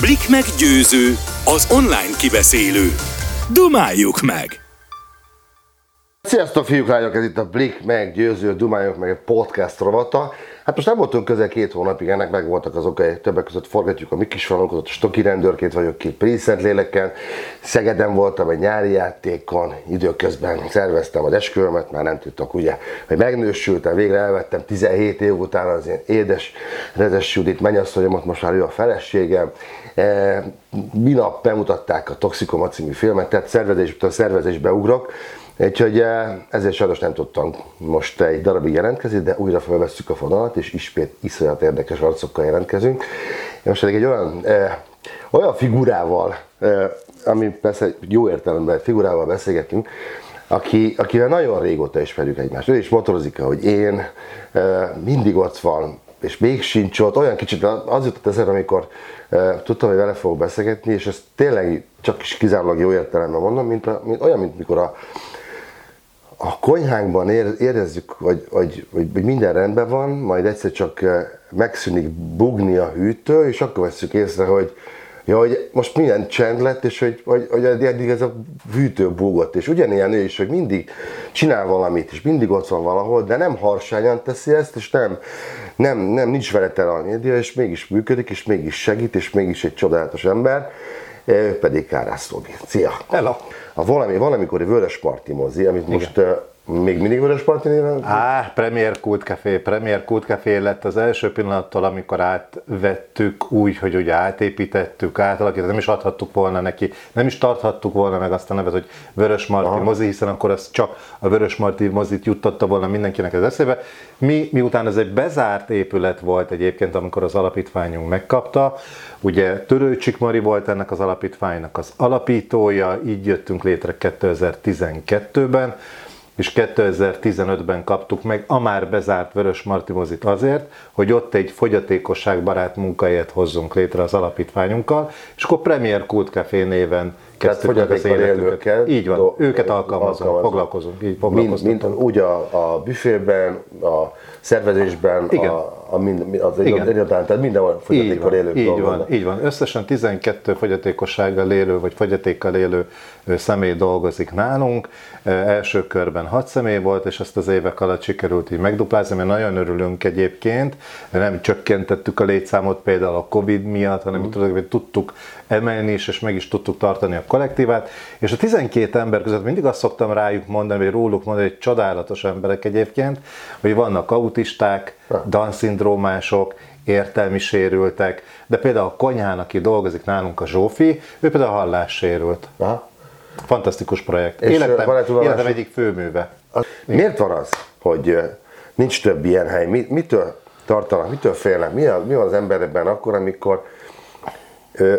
Blik meg győző, az online kibeszélő. Dumáljuk meg! Sziasztok fiúk, lányok, ez itt a Blik meg győző, Dumáljuk meg egy podcast rovata. Hát most nem voltunk közel két hónapig, ennek meg voltak az okai, többek között forgatjuk a mi kis falunkat, Stoki rendőrként vagyok két Princent léleken, Szegeden voltam egy nyári játékon, időközben szerveztem az esküvőmet, már nem tudtak ugye, hogy megnősültem, végre elvettem 17 év után az én édes Rezes Judit mennyasszonyomat, most már ő a feleségem, e, minap bemutatták a Toxikoma című filmet, tehát szervezésből szervezésbe ugrok, Úgyhogy eh, ezért sajnos nem tudtam most egy darabig jelentkezni, de újra felvesszük a fonalat, és ismét iszonyat érdekes arcokkal jelentkezünk. Most pedig egy olyan, eh, olyan figurával, eh, ami persze jó értelemben figurával beszélgetünk, aki, akivel nagyon régóta ismerjük egymást. Ő is motorozik, hogy én, mindig ott van, és még sincs ott, olyan kicsit az jutott eszembe, amikor uh, tudtam, hogy vele fogok beszélgetni, és ezt tényleg csak is kizárólag jó értelemben mondom, mint, a, mint olyan, mint mikor a, a konyhánkban érezzük, hogy, hogy, hogy, minden rendben van, majd egyszer csak eh, megszűnik bugni a hűtő, és akkor veszük észre, hogy, ja, hogy most milyen csend lett, és hogy, hogy, hogy eddig ez a hűtő búgott. És ugyanilyen ő is, hogy mindig csinál valamit, és mindig ott van valahol, de nem harsányan teszi ezt, és nem, nem, nem nincs vele tele a média, és mégis működik, és mégis segít, és mégis egy csodálatos ember, pedig Kárász Robi. Szia! Hello! a valami, valamikori Vörös Parti mozi, amit Igen. Még mindig Vörös Parti néven? Á, Premier Kult Café. Premier Kult Café lett az első pillanattól, amikor átvettük úgy, hogy ugye átépítettük, átalakítottuk, nem is adhattuk volna neki, nem is tarthattuk volna meg azt a nevet, hogy Vörös Marti Aha. mozi, hiszen akkor az csak a Vörös Marti mozit juttatta volna mindenkinek az eszébe. Mi, miután ez egy bezárt épület volt egyébként, amikor az alapítványunk megkapta, ugye Törőcsik Mari volt ennek az alapítványnak az alapítója, így jöttünk létre 2012-ben, és 2015-ben kaptuk meg a már bezárt Vörös Marti mozit azért, hogy ott egy fogyatékosságbarát munkahelyet hozzunk létre az alapítványunkkal, és akkor Premier Kult Café néven meg az életünket. Így van, do, őket alkalmazunk, foglalkozunk. Így mind, mind, úgy a, a büfében, a szervezésben, Igen. a, a mind, az Igen. egyáltalán, tehát mindenhol fogyatékkal élők így van, így van. Összesen 12 fogyatékossággal élő, vagy fogyatékkal élő személy dolgozik nálunk. Első körben 6 személy volt, és ezt az évek alatt sikerült így megduplázni, mert nagyon örülünk egyébként. Nem csökkentettük a létszámot például a Covid miatt, hanem mm. tudtuk emelni is, és meg is tudtuk tartani a kollektívát. És a 12 ember között mindig azt szoktam rájuk mondani, vagy róluk mondani, hogy csodálatos emberek egyébként, hogy vannak autisták, Down-szindrómások, értelmi sérültek, de például a konyhán, aki dolgozik nálunk, a Zsófi, ő például hallássérült. Aha. Fantasztikus projekt. És életem, életem egyik főműve. Az, miért van az, hogy nincs több ilyen hely? Mitől tartanak, mitől félnek? Mi, a, mi van az emberekben akkor, amikor ö,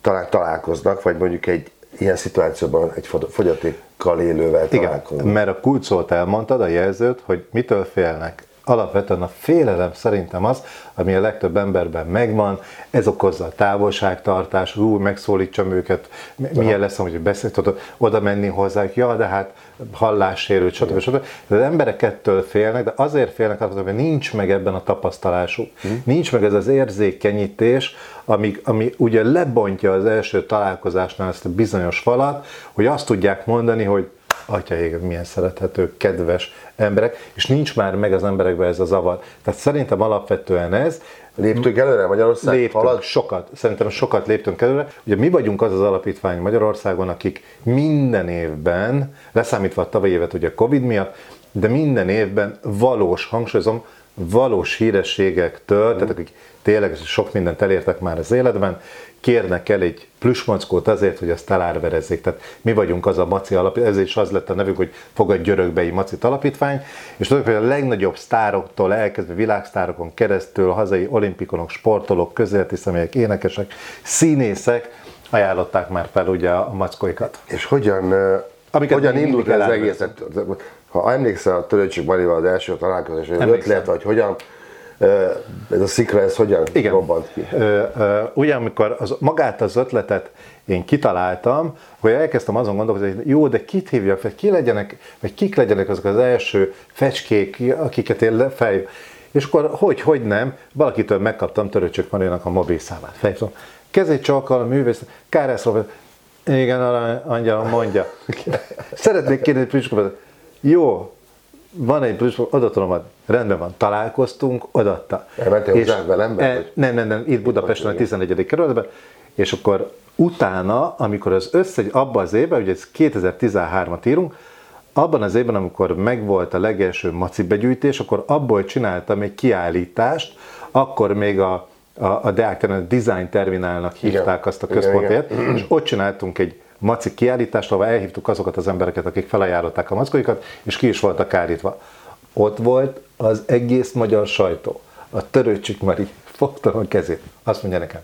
talán találkoznak, vagy mondjuk egy ilyen szituációban egy fogyatékkal élővel találkoznak? Igen, mert a kulcsot elmondtad, a jelzőt, hogy mitől félnek alapvetően a félelem szerintem az, ami a legtöbb emberben megvan, ez okozza a távolságtartás, ú, megszólítsam őket, milyen lesz, hogy beszélt, tudod, oda menni hozzájuk, ja, de hát hallássérült, stb. stb. De az emberek ettől félnek, de azért félnek, mert nincs meg ebben a tapasztalásuk. Hmm. Nincs meg ez az érzékenyítés, ami, ami ugye lebontja az első találkozásnál ezt a bizonyos falat, hogy azt tudják mondani, hogy atya ég, milyen szerethető, kedves emberek, és nincs már meg az emberekben ez a zavar. Tehát szerintem alapvetően ez. Léptünk előre Magyarország? Léptünk, halad? sokat. Szerintem sokat léptünk előre. Ugye mi vagyunk az az alapítvány Magyarországon, akik minden évben, leszámítva a tavalyi évet ugye Covid miatt, de minden évben valós, hangsúlyozom, valós hírességektől, mm. tehát akik tényleg sok mindent elértek már az életben, kérnek el egy plüsmackót azért, hogy azt elárverezzék. Tehát mi vagyunk az a Maci alapítvány, ezért is az lett a nevük, hogy fogad györökbei Maci alapítvány, és hogy a legnagyobb sztároktól elkezdve világsztárokon keresztül, hazai olimpikonok, sportolók, közéleti személyek, énekesek, színészek ajánlották már fel ugye a mackóikat. És hogyan, Amiket hogyan indult ez az egész? Ha emlékszel a Törőcsik Marival az első találkozás, hogy ötlet, vagy hogyan ez a szikra, ez hogyan Igen. robbant ki? Ugye, amikor az, magát az ötletet én kitaláltam, hogy elkezdtem azon gondolkozni, hogy jó, de kit hívjak, vagy ki legyenek, vagy kik legyenek azok az első fecskék, akiket én fej. És akkor hogy, hogy nem, valakitől megkaptam Töröcsök Marinak a mobilszámát. Felhívtam, kezét csalkal művész, Kárász Robert, igen, angyalom, mondja. Szeretnék kérni egy plüskövet. Jó, van egy plüskövet, oda tudom adni. Rendben van, találkoztunk, odaadta. Elmentél hozzá velem e, nem, nem, nem, itt Budapesten a 11. kerületben, és akkor utána, amikor az össze, abban az évben, ugye ez 2013-at írunk, abban az évben, amikor megvolt a legelső maci begyűjtés, akkor abból csináltam egy kiállítást, akkor még a, a, a Deák Terminál Design Terminálnak hívták Igen. azt a Igen, központért, és ott csináltunk egy maci kiállítást, ahol elhívtuk azokat az embereket, akik felajánlották a mackóikat, és ki is voltak állítva. Ott volt az egész magyar sajtó. A törőcsik Mari fogta a kezét. Azt mondja nekem,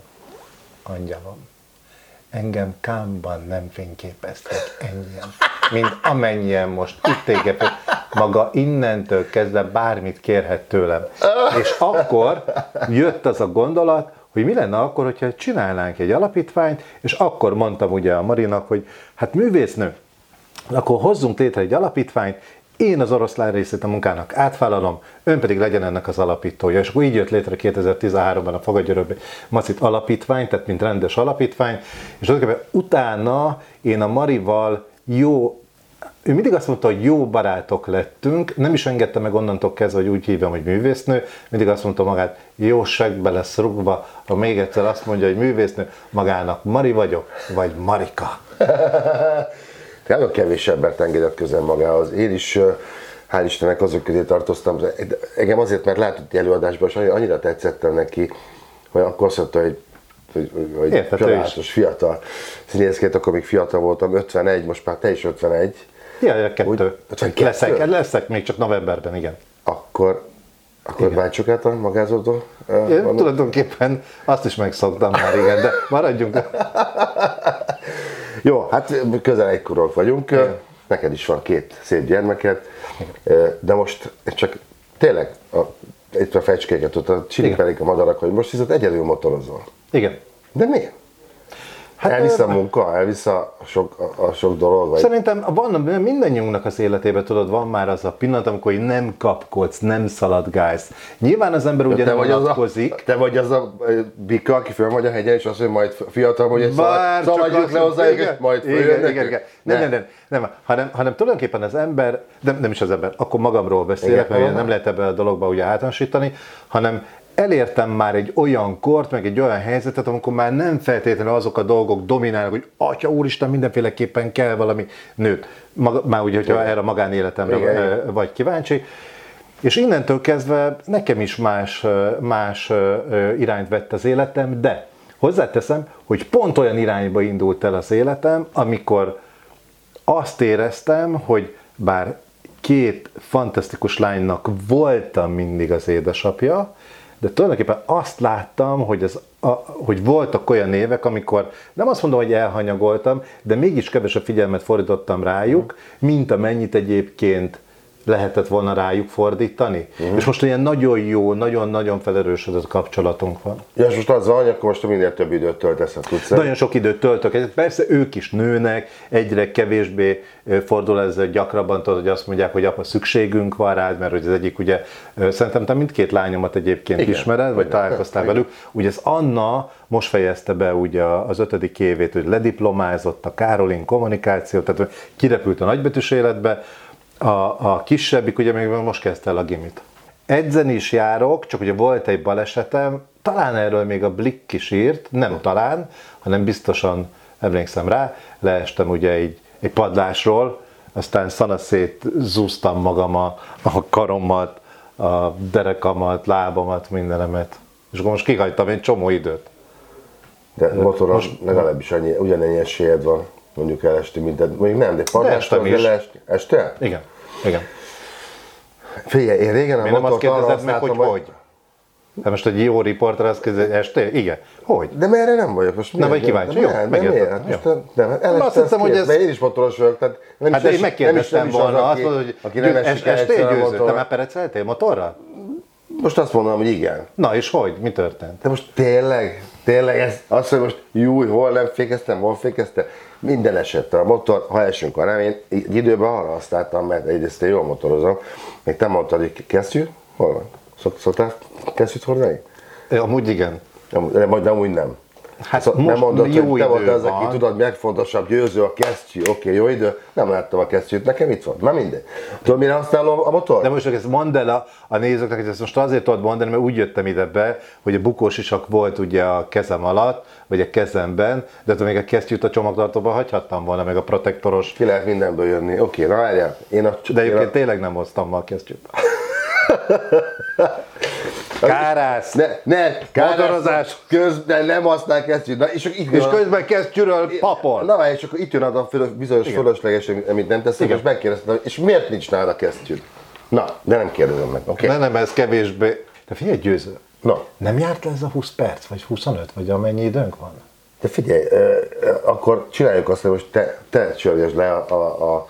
angyalom, engem kámban nem fényképeztek ennyien, mint amennyien most itt téged, maga innentől kezdve bármit kérhet tőlem. És akkor jött az a gondolat, hogy mi lenne akkor, hogyha csinálnánk egy alapítványt, és akkor mondtam ugye a Marinak, hogy hát művésznő, akkor hozzunk létre egy alapítványt, én az oroszlán részét a munkának átvállalom, ön pedig legyen ennek az alapítója. És akkor így jött létre 2013-ban a Fogadjöröbb Macit alapítvány, tehát mint rendes alapítvány, és utána én a Marival jó ő mindig azt mondta, hogy jó barátok lettünk, nem is engedte meg onnantól kezdve, hogy úgy hívjam, hogy művésznő, mindig azt mondta magát, jó segbe lesz rúgva, ha még egyszer azt mondja, hogy művésznő, magának Mari vagyok, vagy Marika. Nagyon kevés embert engedett közel magához. Én is, hál' Istennek azok közé tartoztam. Engem azért, mert látott előadásban, és annyira tetszettem neki, hogy akkor azt mondta, hogy hogy, hogy csodálatos, fiatal színészként, akkor még fiatal voltam, 51, most már te is 51, Ja, ja, kettő. Úgy, 52? leszek, leszek még csak novemberben, igen. akkor, akkor váltsuk át a magázódó. ö, Én való- tulajdonképpen azt is megszoktam már, igen, de maradjunk. Jó, hát közel egykorok vagyunk, neked is van két szép gyermeked, de most csak tényleg a, itt a fecskéket, ott a csiripelik a madarak, hogy most viszont egyedül motorozol. Igen. De miért? Hát, elvisz a munka, elvisz a sok, a, sok dolog, vagy Szerintem van, mindannyiunknak az életében, tudod, van már az a pillanat, amikor nem kapkodsz, nem szaladgálsz. Nyilván az ember ugye te nem vagy, az a, te vagy az a bika, aki fölmegy a hegyen, és azt mondja, majd fiatal, hogy egy Bár szaladjuk le hozzá, igen, és majd igen, igen, ők. igen. Nem, Ne. nem, nem, nem, hanem, hanem tulajdonképpen az ember, nem, nem is az ember, akkor magamról beszélek, Igen, mert nem lehet ebbe a dologba ugye általánosítani, hanem elértem már egy olyan kort, meg egy olyan helyzetet, amikor már nem feltétlenül azok a dolgok dominálnak, hogy atya úristen, mindenféleképpen kell valami nőt. Maga, már ugye, hogyha erre a magánéletemre Igen, vagy kíváncsi. És innentől kezdve nekem is más, más irányt vett az életem, de hozzáteszem, hogy pont olyan irányba indult el az életem, amikor azt éreztem, hogy bár két fantasztikus lánynak voltam mindig az édesapja, de tulajdonképpen azt láttam, hogy, az, a, hogy voltak olyan évek, amikor nem azt mondom, hogy elhanyagoltam, de mégis kevesebb figyelmet fordítottam rájuk, mint amennyit egyébként lehetett volna rájuk fordítani. Uh-huh. És most ilyen nagyon jó, nagyon-nagyon felerősödött kapcsolatunk van. Ja, és most az van, akkor most minél több időt töltesz, ha tudsz. Nagyon sok időt töltök. Persze ők is nőnek, egyre kevésbé fordul ez gyakrabban, tudod, hogy azt mondják, hogy apa, szükségünk van rád, mert hogy az egyik ugye, szerintem te mindkét lányomat egyébként Igen. Ismered, vagy Igen. találkoztál Igen. velük. Ugye ez Anna most fejezte be ugye az ötödik évét, hogy lediplomázott a Károlin kommunikáció, tehát kirepült a nagybetűs életbe, a, a kisebbik ugye még most kezdte el a gimit. Edzeni is járok, csak ugye volt egy balesetem, talán erről még a Blick is írt, nem talán, hanem biztosan emlékszem rá, leestem ugye egy, egy padlásról, aztán szanaszét zúztam magam a, a karomat, a derekamat, lábamat, mindenemet. És akkor most kihagytam egy csomó időt. De motoron legalábbis annyi, ugyanennyi esélyed van, mondjuk elesti, mint de mondjuk nem, de estem kell is. leesti. Este? Igen, igen. Figyelj, én régen a nem azt motort arra kérdezed meg, hogy használtam, hogy? Te most egy jó riporter azt kérdezi, este? Igen. Hogy? De merre nem vagyok most? Nem vagy kíváncsi? Jó, Nem, nem, miért? Hát Jó. nem, hát Azt eleste hittem, hogy ez- én is motoros vagyok, tehát nem Hát is, én megkérdeztem nem nem volna, az, azt mondod, hogy aki nem es- esik el a győző, te már pereceltél motorral? Most azt mondom, hogy igen. Na és hogy? Mi történt? De most tényleg, tényleg ez, azt, hogy most júj, hol nem fékeztem, hol fékeztem, minden esetre a motor, ha esünk, ha nem, én egy időben arra használtam, mert egyrészt én jól motorozom, még te mondtad, hogy kesztyű, hol van? Szok, szoktál kesztyűt hordani? Amúgy igen. Nem, vagy amúgy nem. Hát Szóval most nem mondod, jó hogy te volt az, aki tudod, megfontosabb, győző a kesztyű, oké, okay, jó idő, nem láttam a kesztyűt, nekem itt van, na mindegy. Tudod, mire használom a motor? De most ezt mondd el a, a nézőknek, hogy ezt most azért tudod mondani, mert úgy jöttem ide be, hogy a bukós isak volt ugye a kezem alatt, vagy a kezemben, de attól még a kesztyűt a csomagtartóban hagyhattam volna, meg a protektoros. Ki lehet mindenből jönni. Oké, okay, na várjál. Én a, De én egyébként a, tényleg nem hoztam ma a kesztyűt. Kárász! ne, ne, Motorozás. Közben nem használ kesztyűt. Na, és itt És közben kesztyűről papol. Na várj, és akkor itt jön az a bizonyos Igen. fölösleges, amit nem teszek, és megkérdeztem, és miért nincs nálad kesztyűd? Na, de nem kérdezem meg, oké? De nem, ez kevésbé. De figyelj, győző. Na, Nem járt le ez a 20 perc, vagy 25, vagy amennyi időnk van? de figyelj, ö, akkor csináljuk azt, hogy most te, te csörgesd le a, a, a,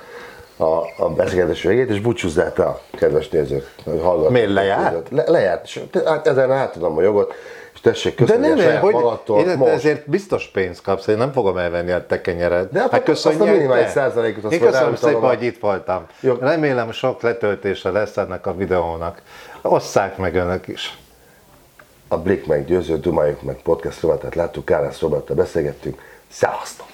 a, a beszélgetés végét, és búcsúzzál te a kedves nézők, hogy hallgatók. Miért, lejárt? Le, lejárt, és hát ezen átadom a jogot, és tessék De köszönni nem, a saját hogy magadtól én most. ezért biztos pénzt kapsz, én nem fogom elvenni a te kenyered. De hát hát azt a minimális százalékot azt Én köszönöm szépen, a- hogy itt voltam. Jó. Remélem sok letöltése lesz ennek a videónak. Osszák meg önök is. A Blik meg győző, Dumáljuk meg podcast rovatát láttuk, Kárász Roberttal beszélgettünk. Szevasztok!